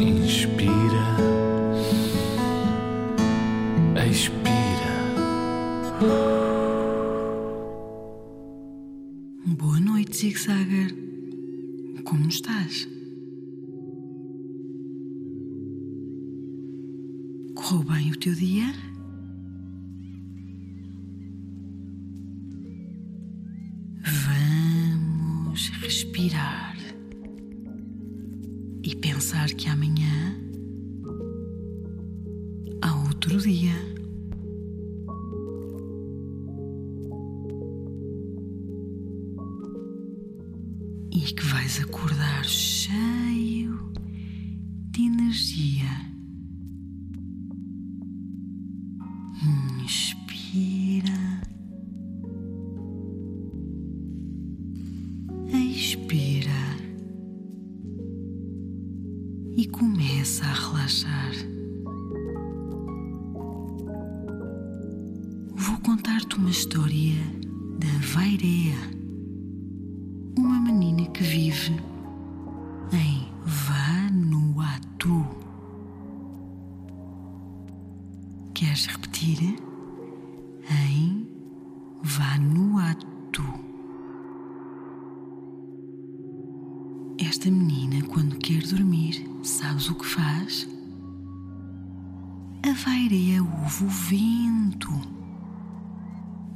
Inspira, expira. Boa noite, Zig Zagger. Como estás? Correu bem o teu dia? Vamos respirar e pensar que amanhã há outro dia. E que vais acordar cheio de energia. Começa a relaxar. Vou contar-te uma história da Vairea, uma menina que vive em Vanuatu. Queres repetir? Em Vanuatu. Esta menina, quando quer dormir, sabes o que faz? A vaireia ouve o vento.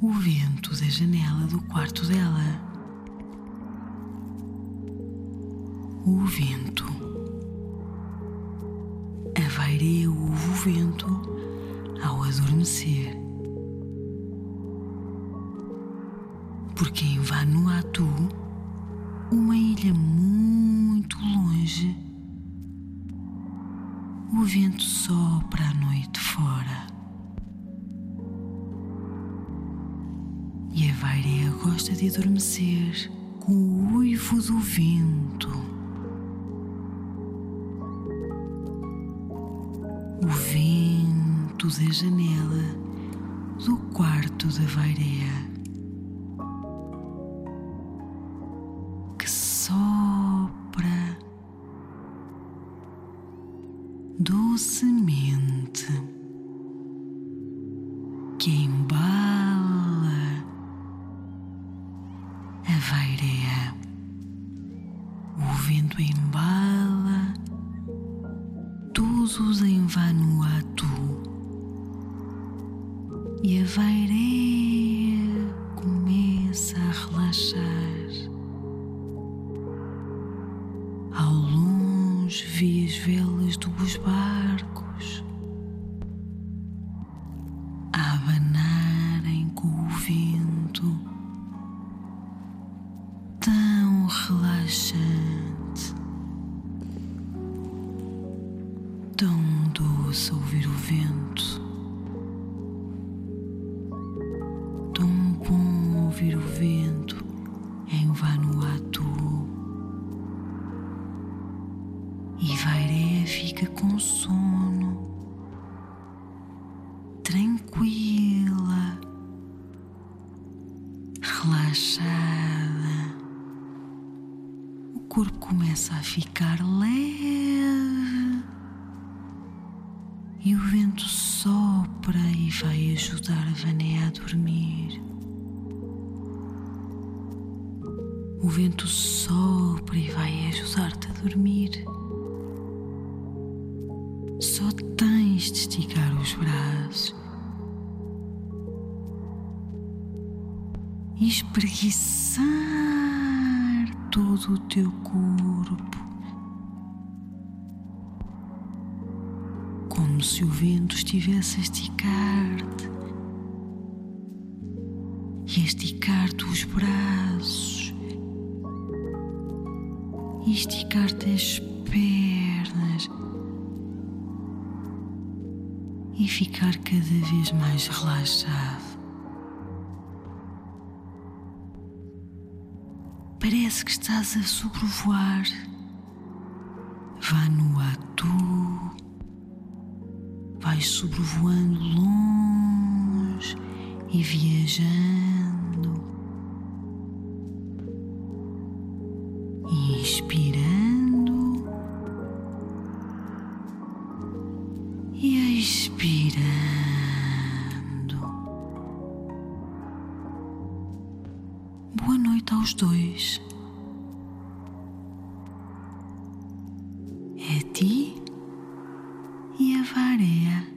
O vento da janela do quarto dela. O vento. A vaireia ouve o vento ao adormecer. Porque em Vanuatu, uma ilha muito longe, o vento sopra a noite fora. E a vaireia gosta de adormecer com o uivo do vento. O vento da janela do quarto da vaireia. Docemente, que embala a vaireia. O vento embala todos em Vanuatu e a vaireia começa a relaxar. Ao longe vi as velas dos barcos doce ouvir o vento, tão bom ouvir o vento em Vanuatu. E Vaireia fica com sono, tranquila, relaxada. O corpo começa a ficar leve e o vento sopra e vai ajudar a Vané a dormir. O vento sopra e vai ajudar-te a dormir. Só tens de esticar os braços e espreguiçar todo o teu corpo, como se o vento estivesse a esticar-te e a esticar-te os braços e esticar-te as pernas e ficar cada vez mais relaxado. Parece que estás a sobrevoar Vanuatu. Vais sobrevoando longe e viajando. Inspirando e expirando. Boa noite aos dois. E a Varea.